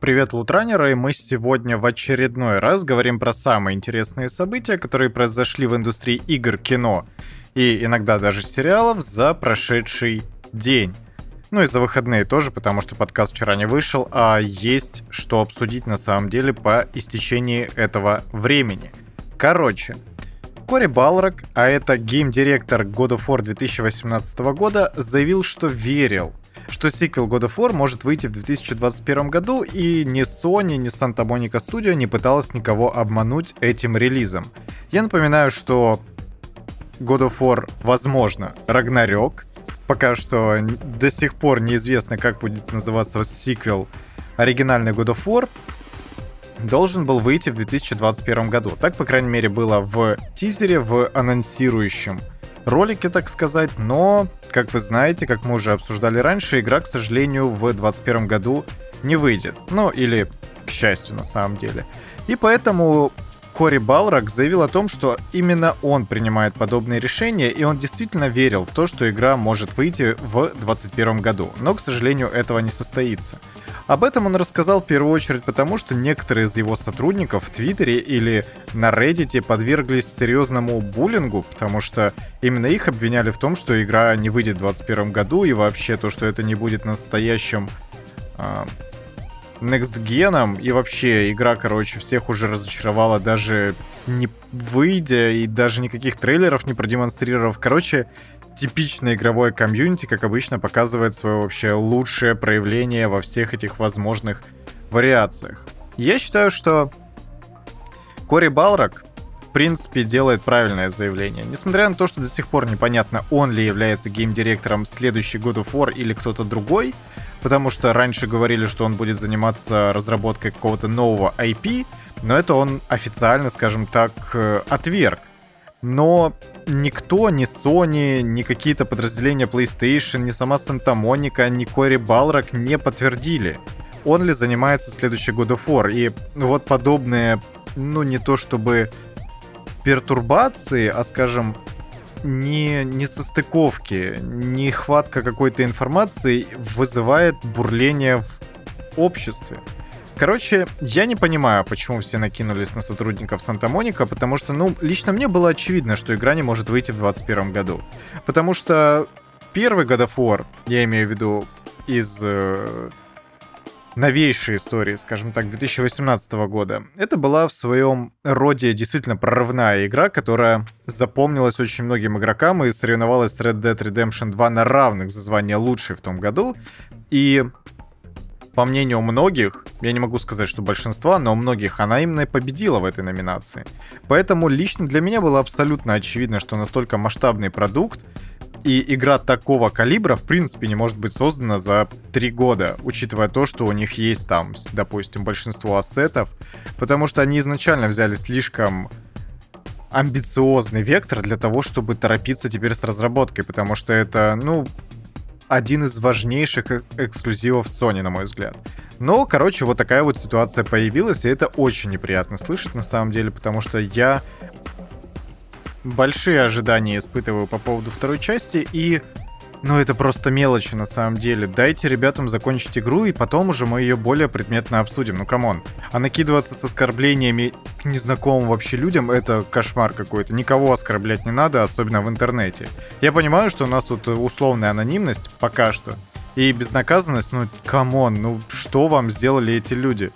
Привет, Лутранеры, и мы сегодня в очередной раз говорим про самые интересные события, которые произошли в индустрии игр, кино и иногда даже сериалов за прошедший день. Ну и за выходные тоже, потому что подкаст вчера не вышел, а есть что обсудить на самом деле по истечении этого времени. Короче, Кори Балрак, а это гейм-директор God of War 2018 года, заявил, что верил что сиквел God of War может выйти в 2021 году, и ни Sony, ни Santa Monica Studio не пыталась никого обмануть этим релизом. Я напоминаю, что God of War, возможно, Рагнарёк. Пока что до сих пор неизвестно, как будет называться сиквел оригинальный God of War должен был выйти в 2021 году. Так, по крайней мере, было в тизере, в анонсирующем ролике, так сказать, но, как вы знаете, как мы уже обсуждали раньше, игра, к сожалению, в 2021 году не выйдет. Ну, или к счастью, на самом деле. И поэтому Кори Балрак заявил о том, что именно он принимает подобные решения, и он действительно верил в то, что игра может выйти в 2021 году. Но, к сожалению, этого не состоится. Об этом он рассказал в первую очередь потому, что некоторые из его сотрудников в Твиттере или на Reddit подверглись серьезному буллингу, потому что именно их обвиняли в том, что игра не выйдет в 2021 году, и вообще то, что это не будет настоящим э, Next Gen, и вообще игра, короче, всех уже разочаровала, даже не выйдя, и даже никаких трейлеров не продемонстрировав. Короче, типичное игровое комьюнити, как обычно, показывает свое вообще лучшее проявление во всех этих возможных вариациях. Я считаю, что Кори Балрак, в принципе, делает правильное заявление. Несмотря на то, что до сих пор непонятно, он ли является гейм-директором следующий God of War или кто-то другой, потому что раньше говорили, что он будет заниматься разработкой какого-то нового IP, но это он официально, скажем так, э, отверг но никто, ни Sony, ни какие-то подразделения PlayStation, ни сама Santa Monica, ни Кори Балрак не подтвердили, он ли занимается следующий God of War. И вот подобные, ну не то чтобы пертурбации, а скажем, не, не состыковки, не хватка какой-то информации вызывает бурление в обществе. Короче, я не понимаю, почему все накинулись на сотрудников Санта-Моника, потому что, ну, лично мне было очевидно, что игра не может выйти в 2021 году. Потому что первый God of War, я имею в виду из э, новейшей истории, скажем так, 2018 года, это была в своем роде действительно прорывная игра, которая запомнилась очень многим игрокам и соревновалась с Red Dead Redemption 2 на равных за звание лучшей в том году. И по мнению многих, я не могу сказать, что большинства, но многих она именно победила в этой номинации. Поэтому лично для меня было абсолютно очевидно, что настолько масштабный продукт и игра такого калибра, в принципе, не может быть создана за три года, учитывая то, что у них есть там, допустим, большинство ассетов, потому что они изначально взяли слишком амбициозный вектор для того, чтобы торопиться теперь с разработкой, потому что это, ну, один из важнейших э, эксклюзивов Sony, на мой взгляд. Но, короче, вот такая вот ситуация появилась, и это очень неприятно слышать на самом деле, потому что я большие ожидания испытываю по поводу второй части, и ну, это просто мелочи на самом деле. Дайте ребятам закончить игру, и потом уже мы ее более предметно обсудим. Ну, come on. А накидываться с оскорблениями к незнакомым вообще людям — это кошмар какой-то. Никого оскорблять не надо, особенно в интернете. Я понимаю, что у нас тут условная анонимность пока что. И безнаказанность, ну, come on, ну, что вам сделали эти люди?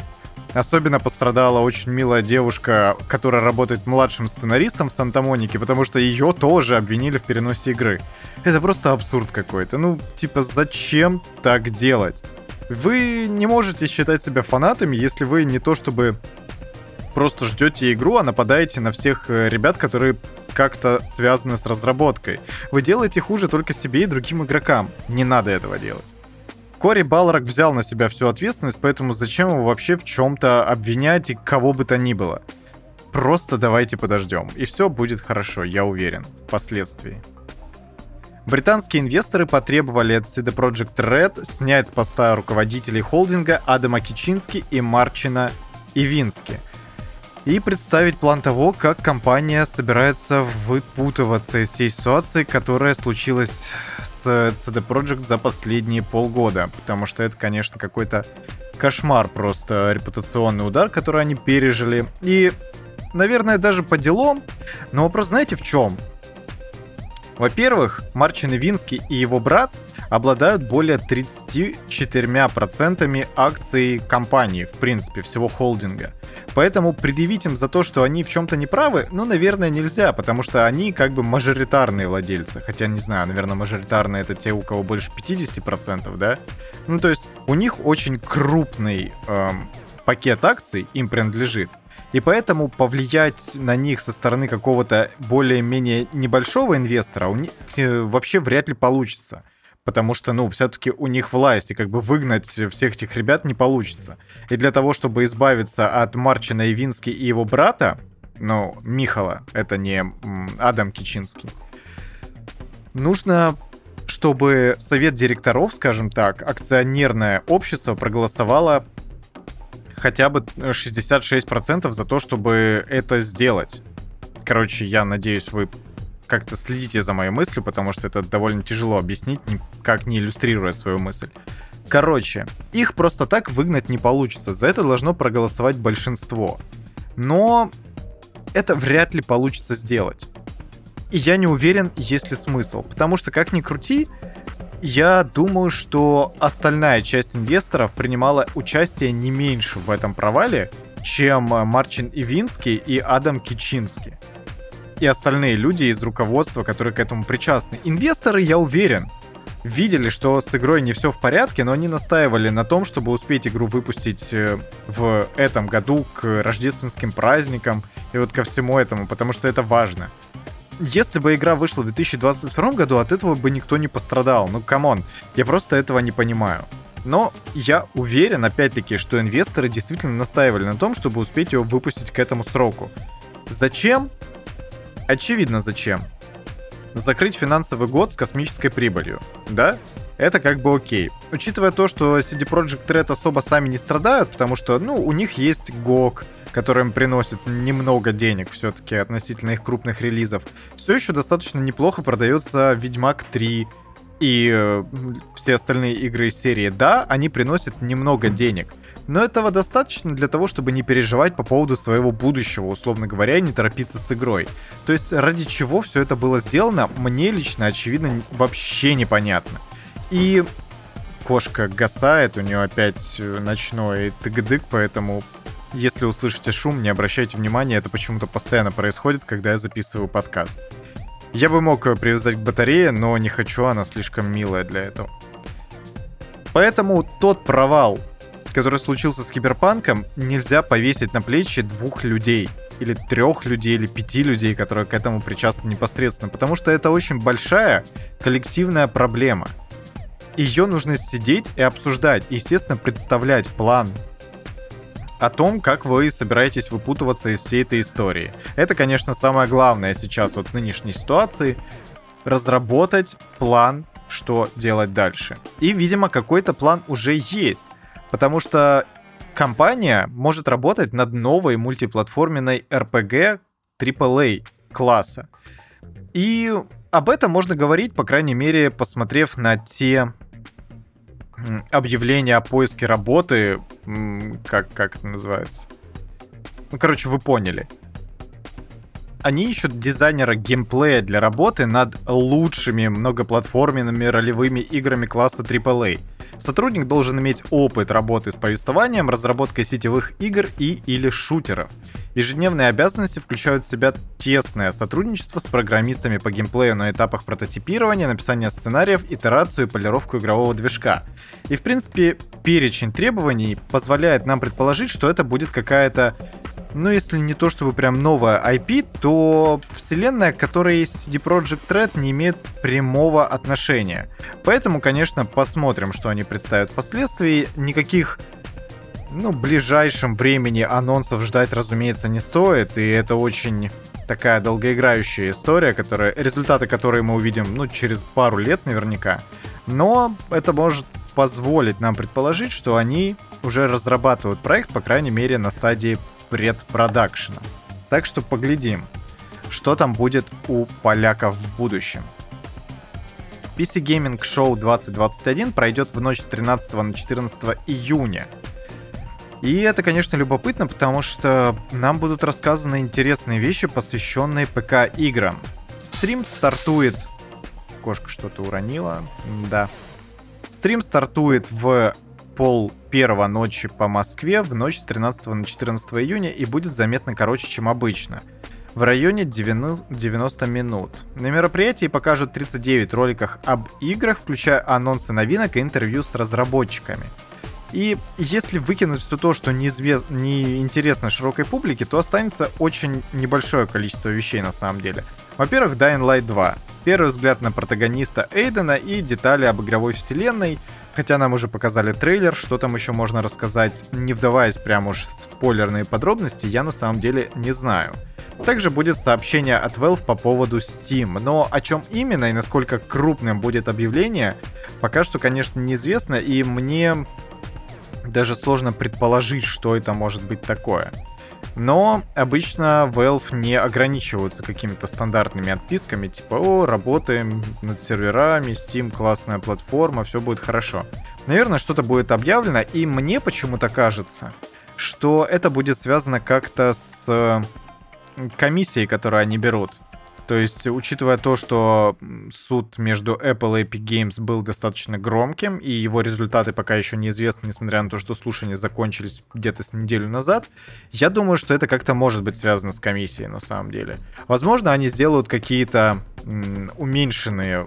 Особенно пострадала очень милая девушка, которая работает младшим сценаристом в Санта-Монике, потому что ее тоже обвинили в переносе игры. Это просто абсурд какой-то. Ну, типа, зачем так делать? Вы не можете считать себя фанатами, если вы не то чтобы просто ждете игру, а нападаете на всех э, ребят, которые как-то связаны с разработкой. Вы делаете хуже только себе и другим игрокам. Не надо этого делать. Кори Балрак взял на себя всю ответственность, поэтому зачем его вообще в чем-то обвинять и кого бы то ни было? Просто давайте подождем, и все будет хорошо, я уверен, впоследствии. Британские инвесторы потребовали от CD Projekt Red снять с поста руководителей холдинга Адама Кичински и Марчина Ивински – и представить план того, как компания собирается выпутываться из всей ситуации, которая случилась с CD Projekt за последние полгода. Потому что это, конечно, какой-то кошмар просто, репутационный удар, который они пережили. И, наверное, даже по делам. Но вопрос знаете в чем? Во-первых, Марчин Ивинский и его брат обладают более 34% акций компании, в принципе, всего холдинга. Поэтому предъявить им за то, что они в чем-то неправы, ну, наверное, нельзя, потому что они как бы мажоритарные владельцы. Хотя, не знаю, наверное, мажоритарные это те, у кого больше 50%, да? Ну, то есть у них очень крупный эм, пакет акций им принадлежит. И поэтому повлиять на них со стороны какого-то более-менее небольшого инвестора у них э, вообще вряд ли получится. Потому что, ну, все-таки у них власть, и как бы выгнать всех этих ребят не получится. И для того, чтобы избавиться от Марчина Ивински и его брата, ну, Михала, это не Адам Кичинский, нужно чтобы совет директоров, скажем так, акционерное общество проголосовало хотя бы 66% за то, чтобы это сделать. Короче, я надеюсь, вы как-то следите за моей мыслью, потому что это довольно тяжело объяснить, как не иллюстрируя свою мысль. Короче, их просто так выгнать не получится, за это должно проголосовать большинство. Но это вряд ли получится сделать. И я не уверен, есть ли смысл, потому что, как ни крути, я думаю, что остальная часть инвесторов принимала участие не меньше в этом провале, чем Марчин Ивинский и Адам Кичинский и остальные люди из руководства, которые к этому причастны. Инвесторы, я уверен, видели, что с игрой не все в порядке, но они настаивали на том, чтобы успеть игру выпустить э, в этом году к рождественским праздникам и вот ко всему этому, потому что это важно. Если бы игра вышла в 2022 году, от этого бы никто не пострадал. Ну, come on, я просто этого не понимаю. Но я уверен, опять-таки, что инвесторы действительно настаивали на том, чтобы успеть его выпустить к этому сроку. Зачем? Очевидно зачем. Закрыть финансовый год с космической прибылью, да? Это как бы окей. Учитывая то, что CD Projekt Red особо сами не страдают, потому что, ну, у них есть GOG, который им приносит немного денег все-таки относительно их крупных релизов. Все еще достаточно неплохо продается Ведьмак 3 и э, все остальные игры из серии. Да, они приносят немного денег, но этого достаточно для того, чтобы не переживать по поводу своего будущего, условно говоря, и не торопиться с игрой. То есть ради чего все это было сделано, мне лично, очевидно, вообще непонятно. И кошка гасает, у нее опять э, ночной тыгдык, поэтому если услышите шум, не обращайте внимания, это почему-то постоянно происходит, когда я записываю подкаст. Я бы мог э, привязать к батарее, но не хочу, она слишком милая для этого. Поэтому тот провал, который случился с Киберпанком, нельзя повесить на плечи двух людей. Или трех людей, или пяти людей, которые к этому причастны непосредственно. Потому что это очень большая коллективная проблема. Ее нужно сидеть и обсуждать. Естественно, представлять план о том, как вы собираетесь выпутываться из всей этой истории. Это, конечно, самое главное сейчас вот в нынешней ситуации. Разработать план, что делать дальше. И, видимо, какой-то план уже есть. Потому что компания может работать над новой мультиплатформенной RPG AAA класса. И об этом можно говорить, по крайней мере, посмотрев на те объявления о поиске работы, как, как это называется. Ну, короче, вы поняли. Они ищут дизайнера геймплея для работы над лучшими многоплатформенными ролевыми играми класса AAA. Сотрудник должен иметь опыт работы с повествованием, разработкой сетевых игр и или шутеров. Ежедневные обязанности включают в себя тесное сотрудничество с программистами по геймплею на этапах прототипирования, написания сценариев, итерацию и полировку игрового движка. И в принципе перечень требований позволяет нам предположить, что это будет какая-то ну, если не то чтобы прям новая IP, то вселенная, к которой CD Project Red не имеет прямого отношения. Поэтому, конечно, посмотрим, что они представят впоследствии. Никаких ну, в ближайшем времени анонсов ждать, разумеется, не стоит, и это очень такая долгоиграющая история, которая, результаты которой мы увидим, ну, через пару лет наверняка. Но это может позволить нам предположить, что они уже разрабатывают проект, по крайней мере, на стадии предпродакшена. Так что поглядим, что там будет у поляков в будущем. PC Gaming Show 2021 пройдет в ночь с 13 на 14 июня. И это, конечно, любопытно, потому что нам будут рассказаны интересные вещи, посвященные ПК-играм. Стрим стартует... Кошка что-то уронила. Да. Стрим стартует в пол первого ночи по Москве в ночь с 13 на 14 июня и будет заметно короче, чем обычно. В районе 90 минут. На мероприятии покажут 39 роликов об играх, включая анонсы новинок и интервью с разработчиками. И если выкинуть все то, что неизвест... неинтересно широкой публике, то останется очень небольшое количество вещей на самом деле. Во-первых, Dying Light 2. Первый взгляд на протагониста Эйдена и детали об игровой вселенной, Хотя нам уже показали трейлер, что там еще можно рассказать, не вдаваясь прямо уж в спойлерные подробности, я на самом деле не знаю. Также будет сообщение от Valve по поводу Steam, но о чем именно и насколько крупным будет объявление, пока что, конечно, неизвестно, и мне даже сложно предположить, что это может быть такое. Но обычно Valve не ограничиваются какими-то стандартными отписками, типа, о, работаем над серверами, Steam классная платформа, все будет хорошо. Наверное, что-то будет объявлено, и мне почему-то кажется, что это будет связано как-то с комиссией, которую они берут. То есть, учитывая то, что суд между Apple и Epic Games был достаточно громким, и его результаты пока еще неизвестны, несмотря на то, что слушания закончились где-то с неделю назад, я думаю, что это как-то может быть связано с комиссией на самом деле. Возможно, они сделают какие-то уменьшенные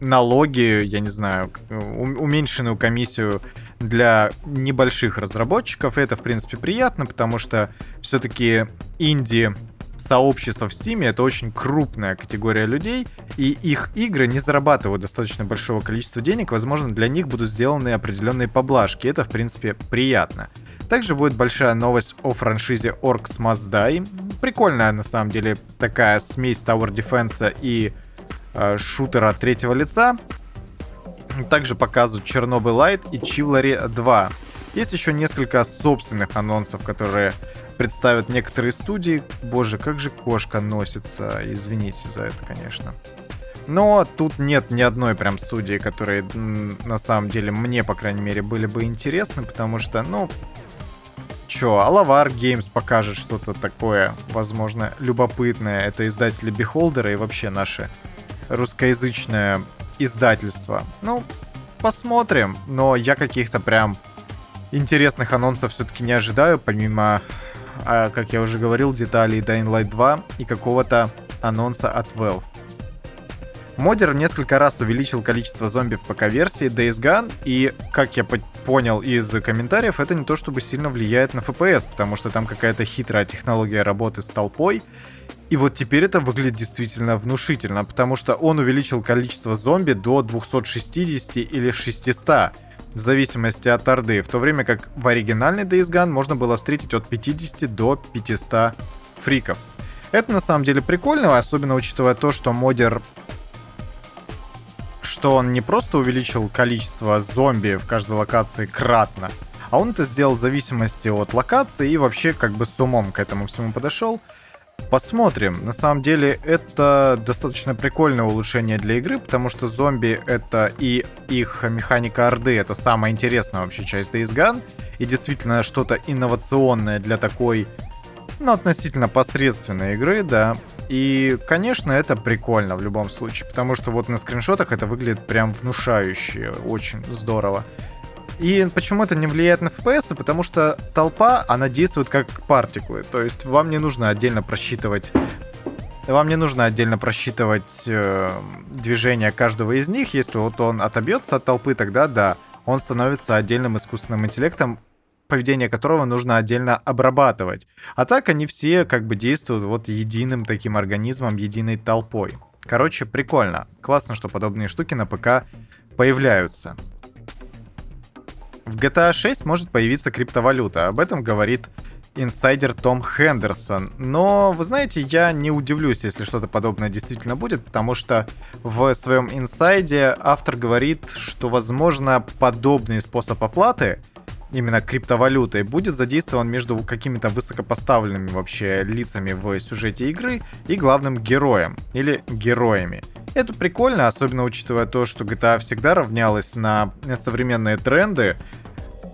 налоги, я не знаю, уменьшенную комиссию для небольших разработчиков. Это, в принципе, приятно, потому что все-таки инди сообщество в Steam это очень крупная категория людей, и их игры не зарабатывают достаточно большого количества денег, возможно, для них будут сделаны определенные поблажки, это, в принципе, приятно. Также будет большая новость о франшизе Orcs Must Die. Прикольная, на самом деле, такая смесь Tower Defense и э, шутера третьего лица. Также показывают Чернобыль Light и Chivalry 2. Есть еще несколько собственных анонсов, которые представят некоторые студии. Боже, как же кошка носится. Извините за это, конечно. Но тут нет ни одной прям студии, которые на самом деле мне, по крайней мере, были бы интересны, потому что, ну, чё, Алавар Games покажет что-то такое, возможно, любопытное. Это издатели Beholder и вообще наше русскоязычное издательство. Ну, посмотрим, но я каких-то прям интересных анонсов все-таки не ожидаю, помимо, а, как я уже говорил, деталей Dying Light 2 и какого-то анонса от Valve. Модер несколько раз увеличил количество зомби в ПК-версии Days Gone, и, как я понял из комментариев, это не то чтобы сильно влияет на FPS, потому что там какая-то хитрая технология работы с толпой, и вот теперь это выглядит действительно внушительно, потому что он увеличил количество зомби до 260 или 600, в зависимости от орды, в то время как в оригинальной Days Gone можно было встретить от 50 до 500 фриков. Это на самом деле прикольно, особенно учитывая то, что модер что он не просто увеличил количество зомби в каждой локации кратно, а он это сделал в зависимости от локации и вообще как бы с умом к этому всему подошел. Посмотрим. На самом деле это достаточно прикольное улучшение для игры, потому что зомби это и их механика орды, это самая интересная вообще часть Days Gone. И действительно что-то инновационное для такой, ну, относительно посредственной игры, да. И, конечно, это прикольно в любом случае, потому что вот на скриншотах это выглядит прям внушающе, очень здорово. И почему это не влияет на FPS? Потому что толпа, она действует как партиклы. То есть вам не нужно отдельно просчитывать вам не нужно отдельно просчитывать э, движение каждого из них. Если вот он отобьется от толпы, тогда да, он становится отдельным искусственным интеллектом, поведение которого нужно отдельно обрабатывать. А так они все как бы действуют вот единым таким организмом, единой толпой. Короче, прикольно. Классно, что подобные штуки на ПК появляются. В GTA 6 может появиться криптовалюта, об этом говорит инсайдер Том Хендерсон. Но, вы знаете, я не удивлюсь, если что-то подобное действительно будет, потому что в своем инсайде автор говорит, что, возможно, подобный способ оплаты, именно криптовалютой, будет задействован между какими-то высокопоставленными вообще лицами в сюжете игры и главным героем или героями. Это прикольно, особенно учитывая то, что GTA всегда равнялась на современные тренды.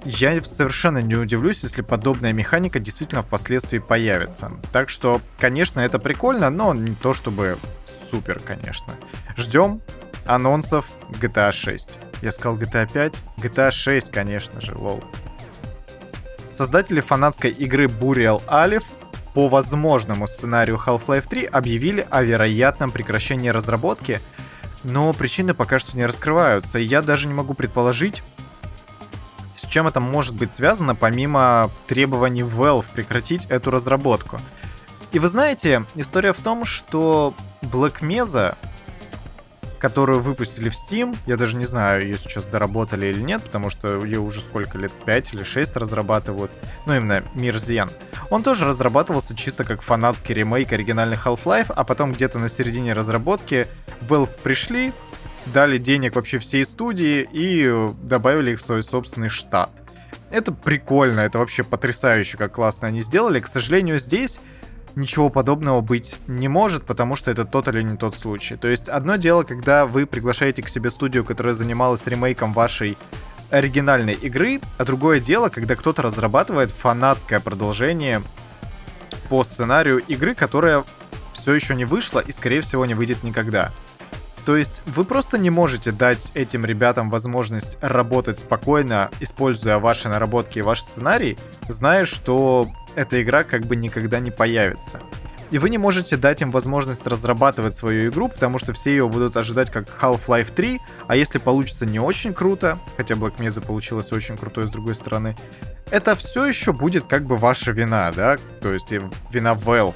я совершенно не удивлюсь, если подобная механика действительно впоследствии появится. Так что, конечно, это прикольно, но не то чтобы супер, конечно. Ждем анонсов GTA 6. Я сказал GTA 5, GTA 6, конечно же, лол. Создатели фанатской игры Burial Alif по возможному сценарию Half-Life 3 объявили о вероятном прекращении разработки, но причины пока что не раскрываются, и я даже не могу предположить, с чем это может быть связано, помимо требований Valve прекратить эту разработку. И вы знаете, история в том, что Black Mesa которую выпустили в Steam. Я даже не знаю, ее сейчас доработали или нет, потому что ее уже сколько лет, 5 или 6 разрабатывают. Ну, именно Мир Зен. Он тоже разрабатывался чисто как фанатский ремейк оригинальных Half-Life, а потом где-то на середине разработки Valve пришли, дали денег вообще всей студии и добавили их в свой собственный штат. Это прикольно, это вообще потрясающе, как классно они сделали. К сожалению, здесь ничего подобного быть не может, потому что это тот или не тот случай. То есть одно дело, когда вы приглашаете к себе студию, которая занималась ремейком вашей оригинальной игры, а другое дело, когда кто-то разрабатывает фанатское продолжение по сценарию игры, которая все еще не вышла и, скорее всего, не выйдет никогда. То есть вы просто не можете дать этим ребятам возможность работать спокойно, используя ваши наработки и ваш сценарий, зная, что эта игра как бы никогда не появится. И вы не можете дать им возможность разрабатывать свою игру, потому что все ее будут ожидать как Half-Life 3, а если получится не очень круто, хотя Black Mesa получилось очень крутой с другой стороны, это все еще будет как бы ваша вина, да, то есть вина Valve.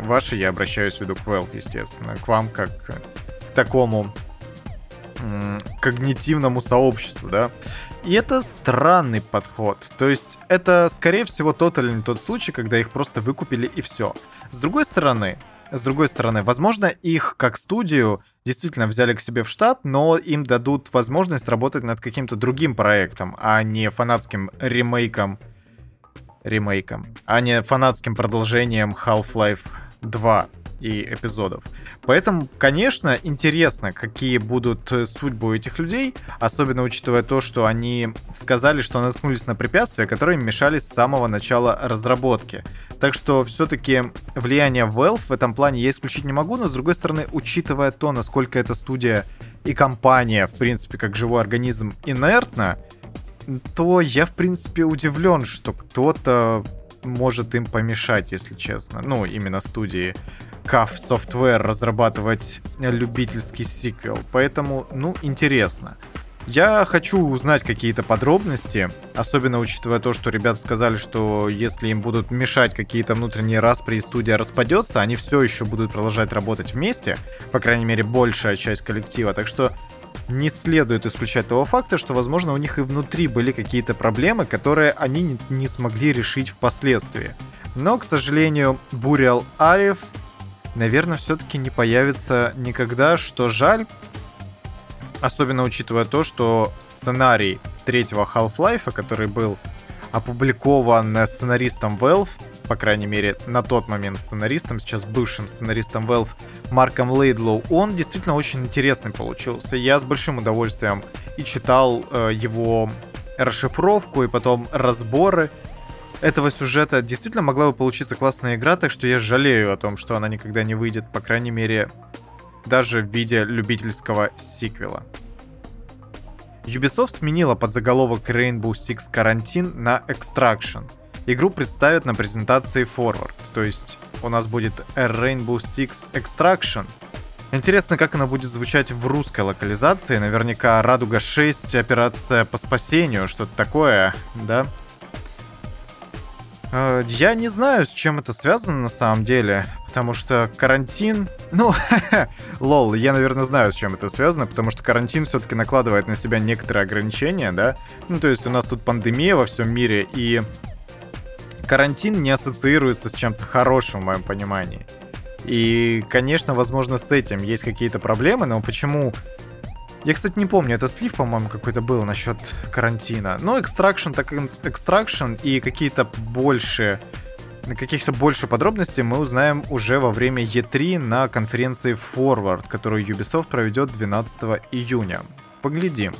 Ваша, я обращаюсь в виду к Valve, естественно, к вам как к такому когнитивному сообществу, да. И это странный подход. То есть это, скорее всего, тот или не тот случай, когда их просто выкупили и все. С другой стороны, с другой стороны, возможно, их как студию действительно взяли к себе в штат, но им дадут возможность работать над каким-то другим проектом, а не фанатским ремейком ремейком, а не фанатским продолжением Half-Life 2 и эпизодов. Поэтому, конечно, интересно, какие будут э, судьбы у этих людей, особенно учитывая то, что они сказали, что наткнулись на препятствия, которые им мешали с самого начала разработки. Так что все-таки влияние Valve в этом плане я исключить не могу, но с другой стороны, учитывая то, насколько эта студия и компания, в принципе, как живой организм, инертна, то я, в принципе, удивлен, что кто-то может им помешать, если честно. Ну, именно студии. CAF Software разрабатывать любительский сиквел. Поэтому, ну, интересно. Я хочу узнать какие-то подробности, особенно учитывая то, что ребята сказали, что если им будут мешать какие-то внутренние распри и студия распадется, они все еще будут продолжать работать вместе, по крайней мере, большая часть коллектива. Так что не следует исключать того факта, что, возможно, у них и внутри были какие-то проблемы, которые они не смогли решить впоследствии. Но, к сожалению, Burial Arif наверное, все-таки не появится никогда, что жаль. Особенно учитывая то, что сценарий третьего Half-Life, который был опубликован сценаристом Valve, по крайней мере, на тот момент сценаристом, сейчас бывшим сценаристом Valve Марком Лейдлоу, он действительно очень интересный получился. Я с большим удовольствием и читал э, его расшифровку, и потом разборы этого сюжета действительно могла бы получиться классная игра, так что я жалею о том, что она никогда не выйдет, по крайней мере, даже в виде любительского сиквела. Ubisoft сменила подзаголовок Rainbow Six Quarantine на Extraction. Игру представят на презентации Forward, то есть у нас будет Rainbow Six Extraction. Интересно, как она будет звучать в русской локализации. Наверняка Радуга 6, операция по спасению, что-то такое, да? Э, я не знаю, с чем это связано на самом деле, потому что карантин... Ну, лол, я, наверное, знаю, с чем это связано, потому что карантин все-таки накладывает на себя некоторые ограничения, да? Ну, то есть у нас тут пандемия во всем мире, и карантин не ассоциируется с чем-то хорошим в моем понимании. И, конечно, возможно, с этим есть какие-то проблемы, но почему я, кстати, не помню, это слив, по-моему, какой-то был насчет карантина. Но Extraction так Extraction и какие-то больше каких-то больше подробностей мы узнаем уже во время E3 на конференции Forward, которую Ubisoft проведет 12 июня. Поглядим.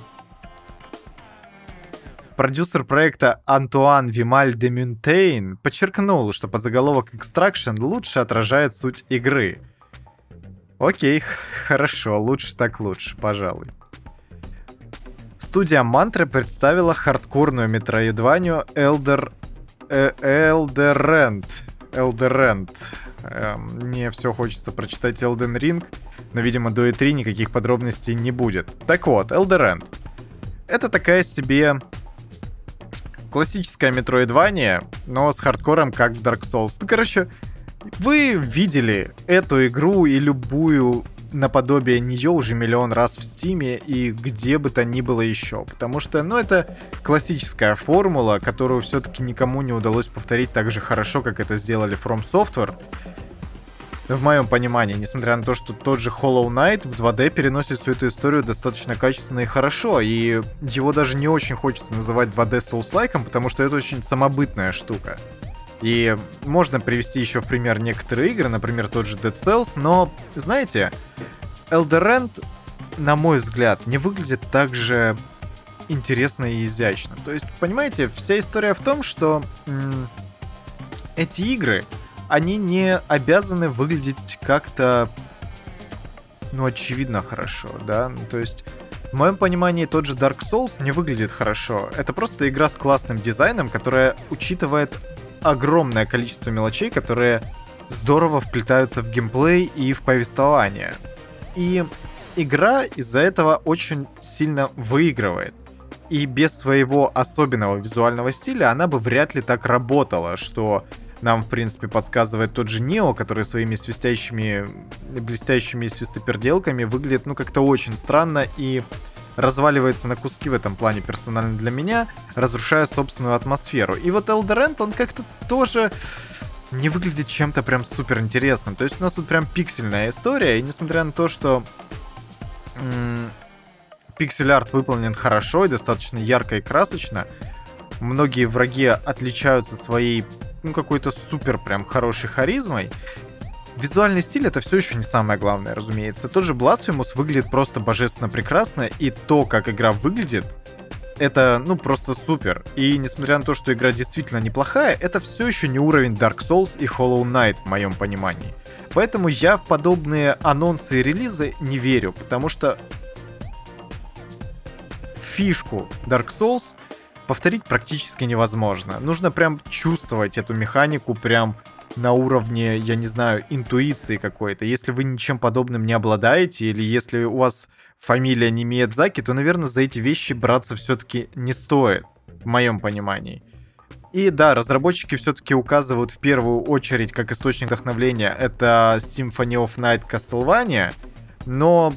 Продюсер проекта Антуан Вималь де Мюнтейн подчеркнул, что подзаголовок Extraction лучше отражает суть игры. Окей, хорошо, лучше так лучше, пожалуй. Студия Мантра представила хардкорную метроидванию Elder... Э, Elderend. Elderend. Эм, мне все хочется прочитать Elden Ring, но, видимо, до E3 никаких подробностей не будет. Так вот, Elderend. Это такая себе классическая метроидвания, но с хардкором, как в Dark Souls. Ну, короче, вы видели эту игру и любую наподобие нее уже миллион раз в Стиме и где бы то ни было еще. Потому что, ну, это классическая формула, которую все-таки никому не удалось повторить так же хорошо, как это сделали From Software. В моем понимании, несмотря на то, что тот же Hollow Knight в 2D переносит всю эту историю достаточно качественно и хорошо, и его даже не очень хочется называть 2D Souls-like, потому что это очень самобытная штука. И можно привести еще в пример некоторые игры, например, тот же Dead Cells, но, знаете, Elderend, на мой взгляд, не выглядит так же интересно и изящно. То есть, понимаете, вся история в том, что эти игры, они не обязаны выглядеть как-то, ну, очевидно хорошо, да? Ну, то есть, в моем понимании, тот же Dark Souls не выглядит хорошо. Это просто игра с классным дизайном, которая учитывает огромное количество мелочей, которые здорово вплетаются в геймплей и в повествование. И игра из-за этого очень сильно выигрывает. И без своего особенного визуального стиля она бы вряд ли так работала, что нам, в принципе, подсказывает тот же Нео, который своими свистящими, блестящими свистоперделками выглядит, ну, как-то очень странно и разваливается на куски в этом плане персонально для меня, разрушая собственную атмосферу. И вот Elder он как-то тоже не выглядит чем-то прям супер интересным. То есть у нас тут прям пиксельная история, и несмотря на то, что пиксель-арт выполнен хорошо и достаточно ярко и красочно, многие враги отличаются своей ну, какой-то супер прям хорошей харизмой, Визуальный стиль это все еще не самое главное, разумеется. Тот же Blasphemous выглядит просто божественно прекрасно, и то, как игра выглядит, это, ну, просто супер. И несмотря на то, что игра действительно неплохая, это все еще не уровень Dark Souls и Hollow Knight в моем понимании. Поэтому я в подобные анонсы и релизы не верю, потому что фишку Dark Souls повторить практически невозможно. Нужно прям чувствовать эту механику, прям на уровне, я не знаю, интуиции какой-то. Если вы ничем подобным не обладаете, или если у вас фамилия не Миядзаки, то, наверное, за эти вещи браться все-таки не стоит, в моем понимании. И да, разработчики все-таки указывают в первую очередь как источник вдохновления это Symphony of Night Castlevania, но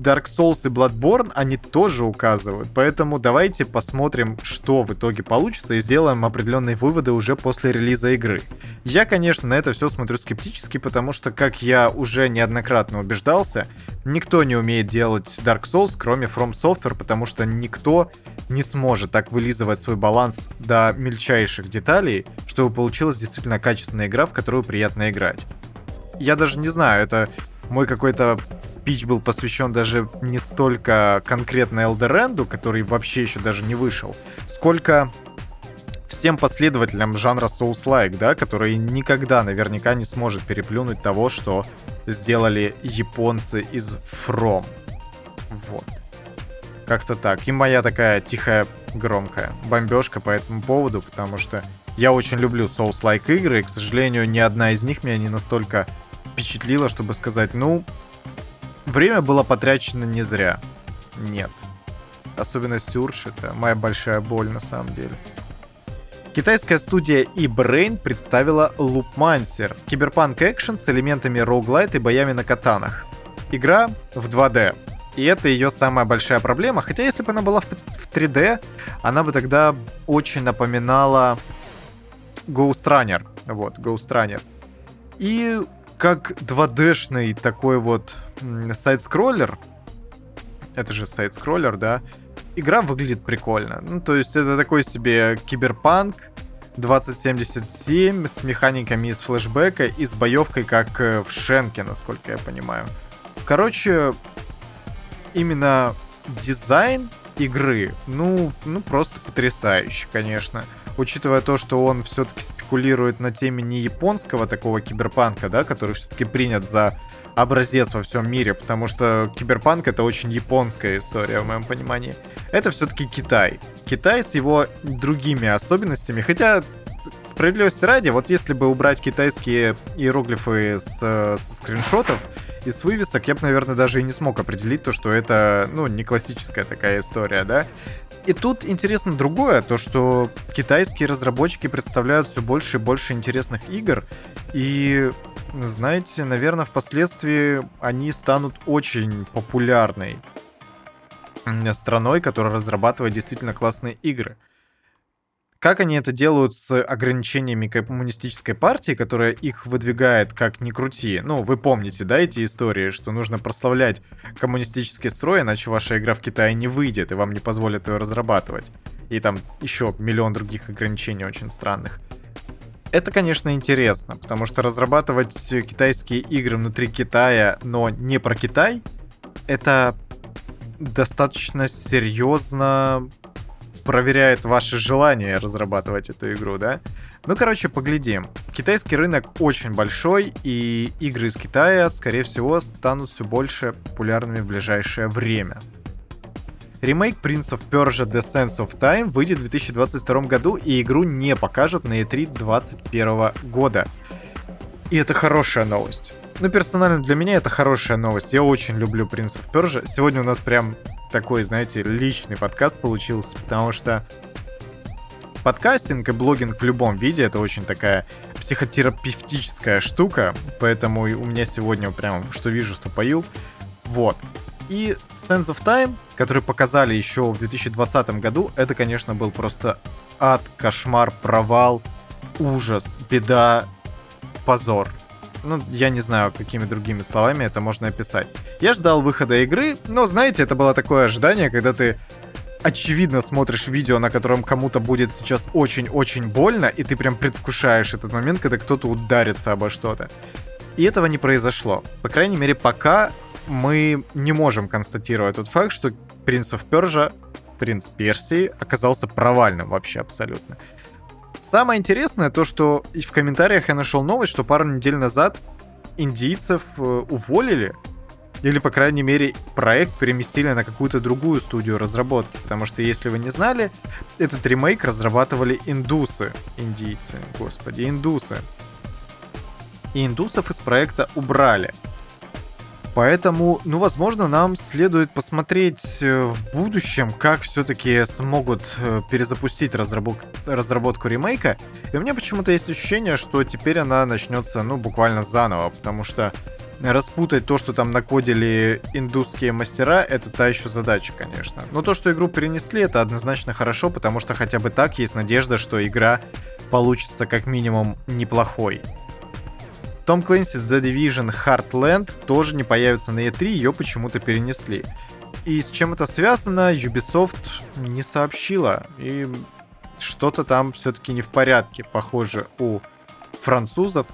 Dark Souls и Bloodborne, они тоже указывают. Поэтому давайте посмотрим, что в итоге получится, и сделаем определенные выводы уже после релиза игры. Я, конечно, на это все смотрю скептически, потому что, как я уже неоднократно убеждался, никто не умеет делать Dark Souls, кроме From Software, потому что никто не сможет так вылизывать свой баланс до мельчайших деталей, чтобы получилась действительно качественная игра, в которую приятно играть. Я даже не знаю, это мой какой-то спич был посвящен даже не столько конкретно Элдеренду, который вообще еще даже не вышел, сколько всем последователям жанра Souls-like, да, который никогда наверняка не сможет переплюнуть того, что сделали японцы из From. Вот. Как-то так. И моя такая тихая, громкая бомбежка по этому поводу, потому что я очень люблю Souls-like игры, и, к сожалению, ни одна из них меня не настолько впечатлило, чтобы сказать, ну, время было потрачено не зря. Нет. Особенно Сюрш, это моя большая боль на самом деле. Китайская студия eBrain представила Loopmancer — киберпанк экшен с элементами роуглайт и боями на катанах. Игра в 2D. И это ее самая большая проблема. Хотя если бы она была в 3D, она бы тогда очень напоминала Ghost Runner. Вот, Ghost Runner. И как 2D-шный такой вот сайт-скроллер, это же сайт-скроллер, да, игра выглядит прикольно. Ну, то есть это такой себе киберпанк 2077 с механиками из флешбека и с боевкой, как э, в Шенке, насколько я понимаю. Короче, именно дизайн игры. Ну, ну просто потрясающе, конечно. Учитывая то, что он все-таки спекулирует на теме не японского такого киберпанка, да, который все-таки принят за образец во всем мире, потому что киберпанк это очень японская история в моем понимании. Это все-таки Китай. Китай с его другими особенностями, хотя справедливости ради, вот если бы убрать китайские иероглифы с, с скриншотов и с вывесок, я бы, наверное, даже и не смог определить то, что это, ну, не классическая такая история, да. И тут интересно другое, то что китайские разработчики представляют все больше и больше интересных игр, и знаете, наверное, впоследствии они станут очень популярной страной, которая разрабатывает действительно классные игры. Как они это делают с ограничениями коммунистической партии, которая их выдвигает как ни крути? Ну, вы помните, да, эти истории, что нужно прославлять коммунистический строй, иначе ваша игра в Китае не выйдет, и вам не позволят ее разрабатывать. И там еще миллион других ограничений очень странных. Это, конечно, интересно, потому что разрабатывать китайские игры внутри Китая, но не про Китай, это достаточно серьезно проверяет ваше желание разрабатывать эту игру, да? Ну, короче, поглядим. Китайский рынок очень большой, и игры из Китая, скорее всего, станут все больше популярными в ближайшее время. Ремейк Prince of Persia The Sense of Time выйдет в 2022 году, и игру не покажут на E3 2021 года. И это хорошая новость. Ну, персонально для меня это хорошая новость. Я очень люблю Prince of Persia. Сегодня у нас прям такой, знаете, личный подкаст получился, потому что подкастинг и блогинг в любом виде это очень такая психотерапевтическая штука, поэтому у меня сегодня прям что вижу, что пою. Вот. И Sense of Time, который показали еще в 2020 году, это, конечно, был просто ад, кошмар, провал, ужас, беда, позор. Ну, я не знаю, какими другими словами это можно описать. Я ждал выхода игры, но, знаете, это было такое ожидание, когда ты очевидно смотришь видео, на котором кому-то будет сейчас очень-очень больно, и ты прям предвкушаешь этот момент, когда кто-то ударится обо что-то. И этого не произошло. По крайней мере, пока мы не можем констатировать тот факт, что Принц of Persia, Принц Персии, оказался провальным вообще абсолютно. Самое интересное то, что в комментариях я нашел новость, что пару недель назад индийцев э, уволили, или, по крайней мере, проект переместили на какую-то другую студию разработки. Потому что, если вы не знали, этот ремейк разрабатывали индусы. Индийцы, господи, индусы. И индусов из проекта убрали. Поэтому, ну, возможно, нам следует посмотреть э, в будущем, как все-таки смогут э, перезапустить разработ... разработку ремейка. И у меня почему-то есть ощущение, что теперь она начнется, ну, буквально заново, потому что распутать то, что там накодили индусские мастера, это та еще задача, конечно. Но то, что игру перенесли, это однозначно хорошо, потому что хотя бы так есть надежда, что игра получится как минимум неплохой. Том Клэнси The Division Heartland тоже не появится на E3, ее почему-то перенесли. И с чем это связано, Ubisoft не сообщила. И что-то там все-таки не в порядке, похоже, у французов.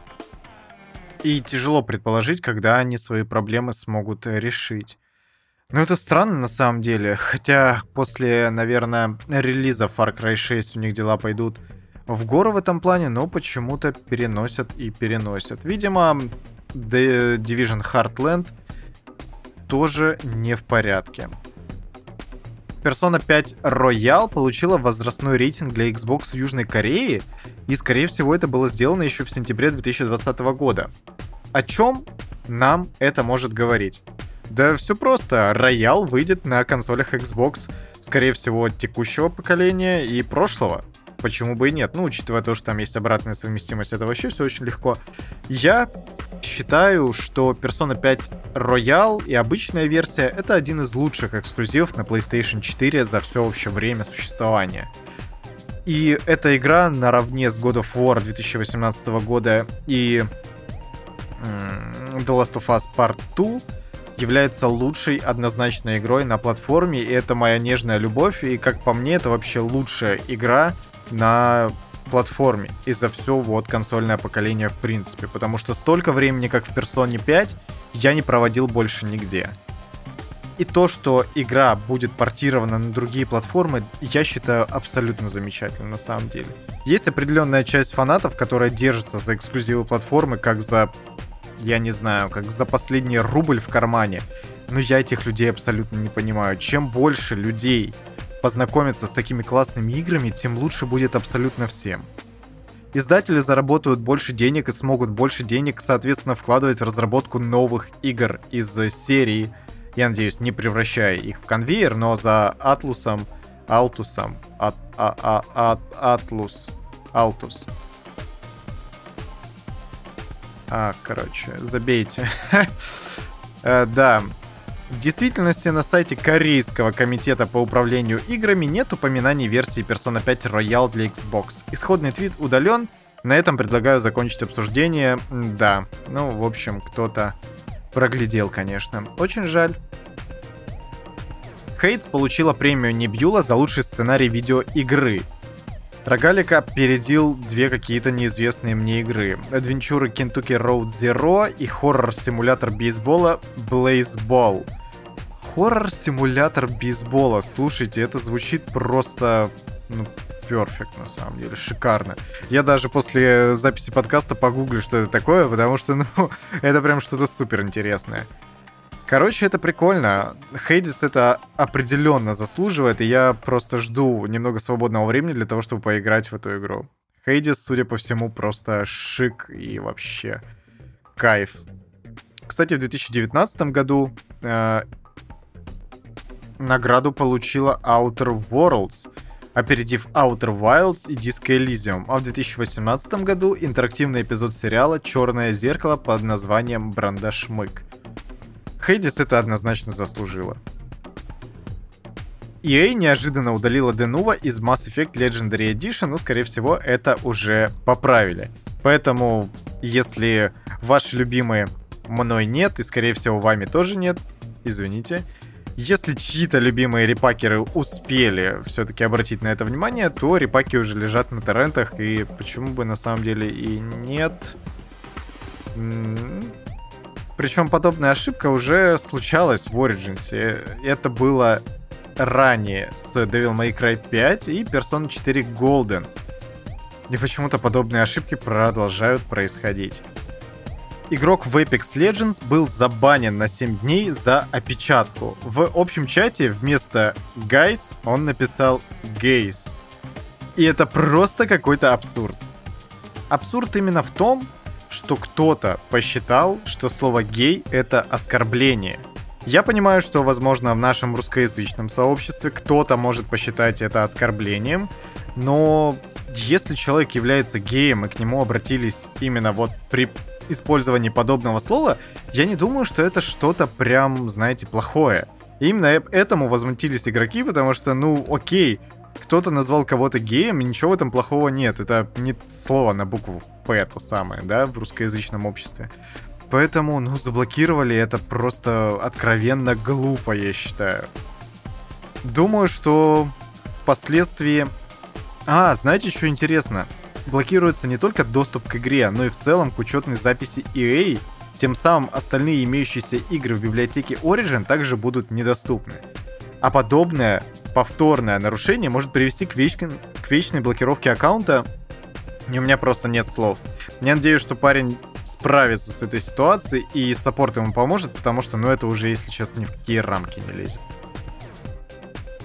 И тяжело предположить, когда они свои проблемы смогут решить. Но это странно на самом деле. Хотя после, наверное, релиза Far Cry 6 у них дела пойдут в гору в этом плане, но почему-то переносят и переносят. Видимо, The Division Heartland тоже не в порядке. Persona 5 Royal получила возрастной рейтинг для Xbox в Южной Корее, и, скорее всего, это было сделано еще в сентябре 2020 года. О чем нам это может говорить? Да все просто. Royal выйдет на консолях Xbox, скорее всего, текущего поколения и прошлого почему бы и нет? Ну, учитывая то, что там есть обратная совместимость, это вообще все очень легко. Я считаю, что Persona 5 Royal и обычная версия — это один из лучших эксклюзивов на PlayStation 4 за все вообще время существования. И эта игра наравне с God of War 2018 года и The Last of Us Part 2 является лучшей однозначной игрой на платформе, и это моя нежная любовь, и как по мне, это вообще лучшая игра на платформе и за все вот консольное поколение в принципе, потому что столько времени, как в Persona 5, я не проводил больше нигде. И то, что игра будет портирована на другие платформы, я считаю абсолютно замечательно на самом деле. Есть определенная часть фанатов, которая держится за эксклюзивы платформы, как за, я не знаю, как за последний рубль в кармане. Но я этих людей абсолютно не понимаю. Чем больше людей познакомиться с такими классными играми, тем лучше будет абсолютно всем. Издатели заработают больше денег и смогут больше денег, соответственно, вкладывать в разработку новых игр из серии я надеюсь, не превращая их в конвейер, но за Атлусом, Алтусом, Ат, а, а, Ат, Атлус, Алтус. А, короче, забейте. Э, да, в действительности на сайте Корейского комитета по управлению играми нет упоминаний версии Persona 5 Royal для Xbox. Исходный твит удален. На этом предлагаю закончить обсуждение. Да, ну, в общем, кто-то проглядел, конечно. Очень жаль. Хейтс получила премию Небьюла за лучший сценарий видеоигры. Рогалика опередил две какие-то неизвестные мне игры. Адвенчуры Kentucky Road Zero и хоррор-симулятор бейсбола Blaze Ball. Хоррор-симулятор бейсбола. Слушайте, это звучит просто... Ну, перфект, на самом деле, шикарно. Я даже после записи подкаста погуглю, что это такое, потому что, ну, это прям что-то супер интересное. Короче, это прикольно. Хейдис это определенно заслуживает, и я просто жду немного свободного времени для того, чтобы поиграть в эту игру. Хейдис, судя по всему, просто шик и вообще кайф. Кстати, в 2019 году э, награду получила Outer Worlds, опередив Outer Wilds и Disco Elysium. А в 2018 году интерактивный эпизод сериала «Черное зеркало» под названием «Брандашмык». Хейдис это однозначно заслужила. EA неожиданно удалила Денува из Mass Effect Legendary Edition, но, скорее всего, это уже поправили. Поэтому, если ваши любимые мной нет, и, скорее всего, вами тоже нет, извините. Если чьи-то любимые репакеры успели все-таки обратить на это внимание, то репаки уже лежат на торрентах, и почему бы на самом деле и нет. Причем подобная ошибка уже случалась в Origins. Это было ранее с Devil May Cry 5 и Persona 4 Golden. И почему-то подобные ошибки продолжают происходить. Игрок в Apex Legends был забанен на 7 дней за опечатку. В общем чате вместо guys он написал gays. И это просто какой-то абсурд. Абсурд именно в том, что кто-то посчитал, что слово гей это оскорбление. Я понимаю, что, возможно, в нашем русскоязычном сообществе кто-то может посчитать это оскорблением, но если человек является геем и к нему обратились именно вот при использовании подобного слова, я не думаю, что это что-то прям, знаете, плохое. И именно этому возмутились игроки, потому что, ну, окей, кто-то назвал кого-то геем, ничего в этом плохого нет. Это не слово на букву П, то самое, да, в русскоязычном обществе. Поэтому, ну, заблокировали это просто откровенно глупо, я считаю. Думаю, что впоследствии... А, знаете, что интересно? Блокируется не только доступ к игре, но и в целом к учетной записи EA, тем самым остальные имеющиеся игры в библиотеке Origin также будут недоступны. А подобное повторное нарушение может привести к, вечной, к вечной блокировке аккаунта. И у меня просто нет слов. Я надеюсь, что парень справится с этой ситуацией и саппорт ему поможет, потому что, ну, это уже, если честно, ни в какие рамки не лезет.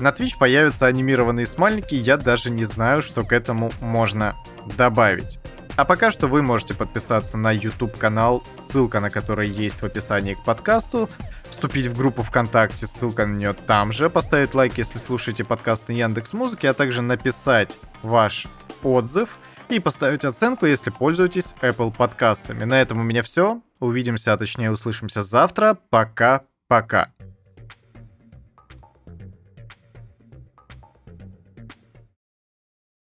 На Twitch появятся анимированные смайлики, я даже не знаю, что к этому можно добавить. А пока что вы можете подписаться на YouTube канал, ссылка на который есть в описании к подкасту, вступить в группу ВКонтакте, ссылка на нее там же, поставить лайк, если слушаете подкаст на Яндекс Музыке, а также написать ваш отзыв и поставить оценку, если пользуетесь Apple подкастами. На этом у меня все. Увидимся, а точнее услышимся завтра. Пока-пока.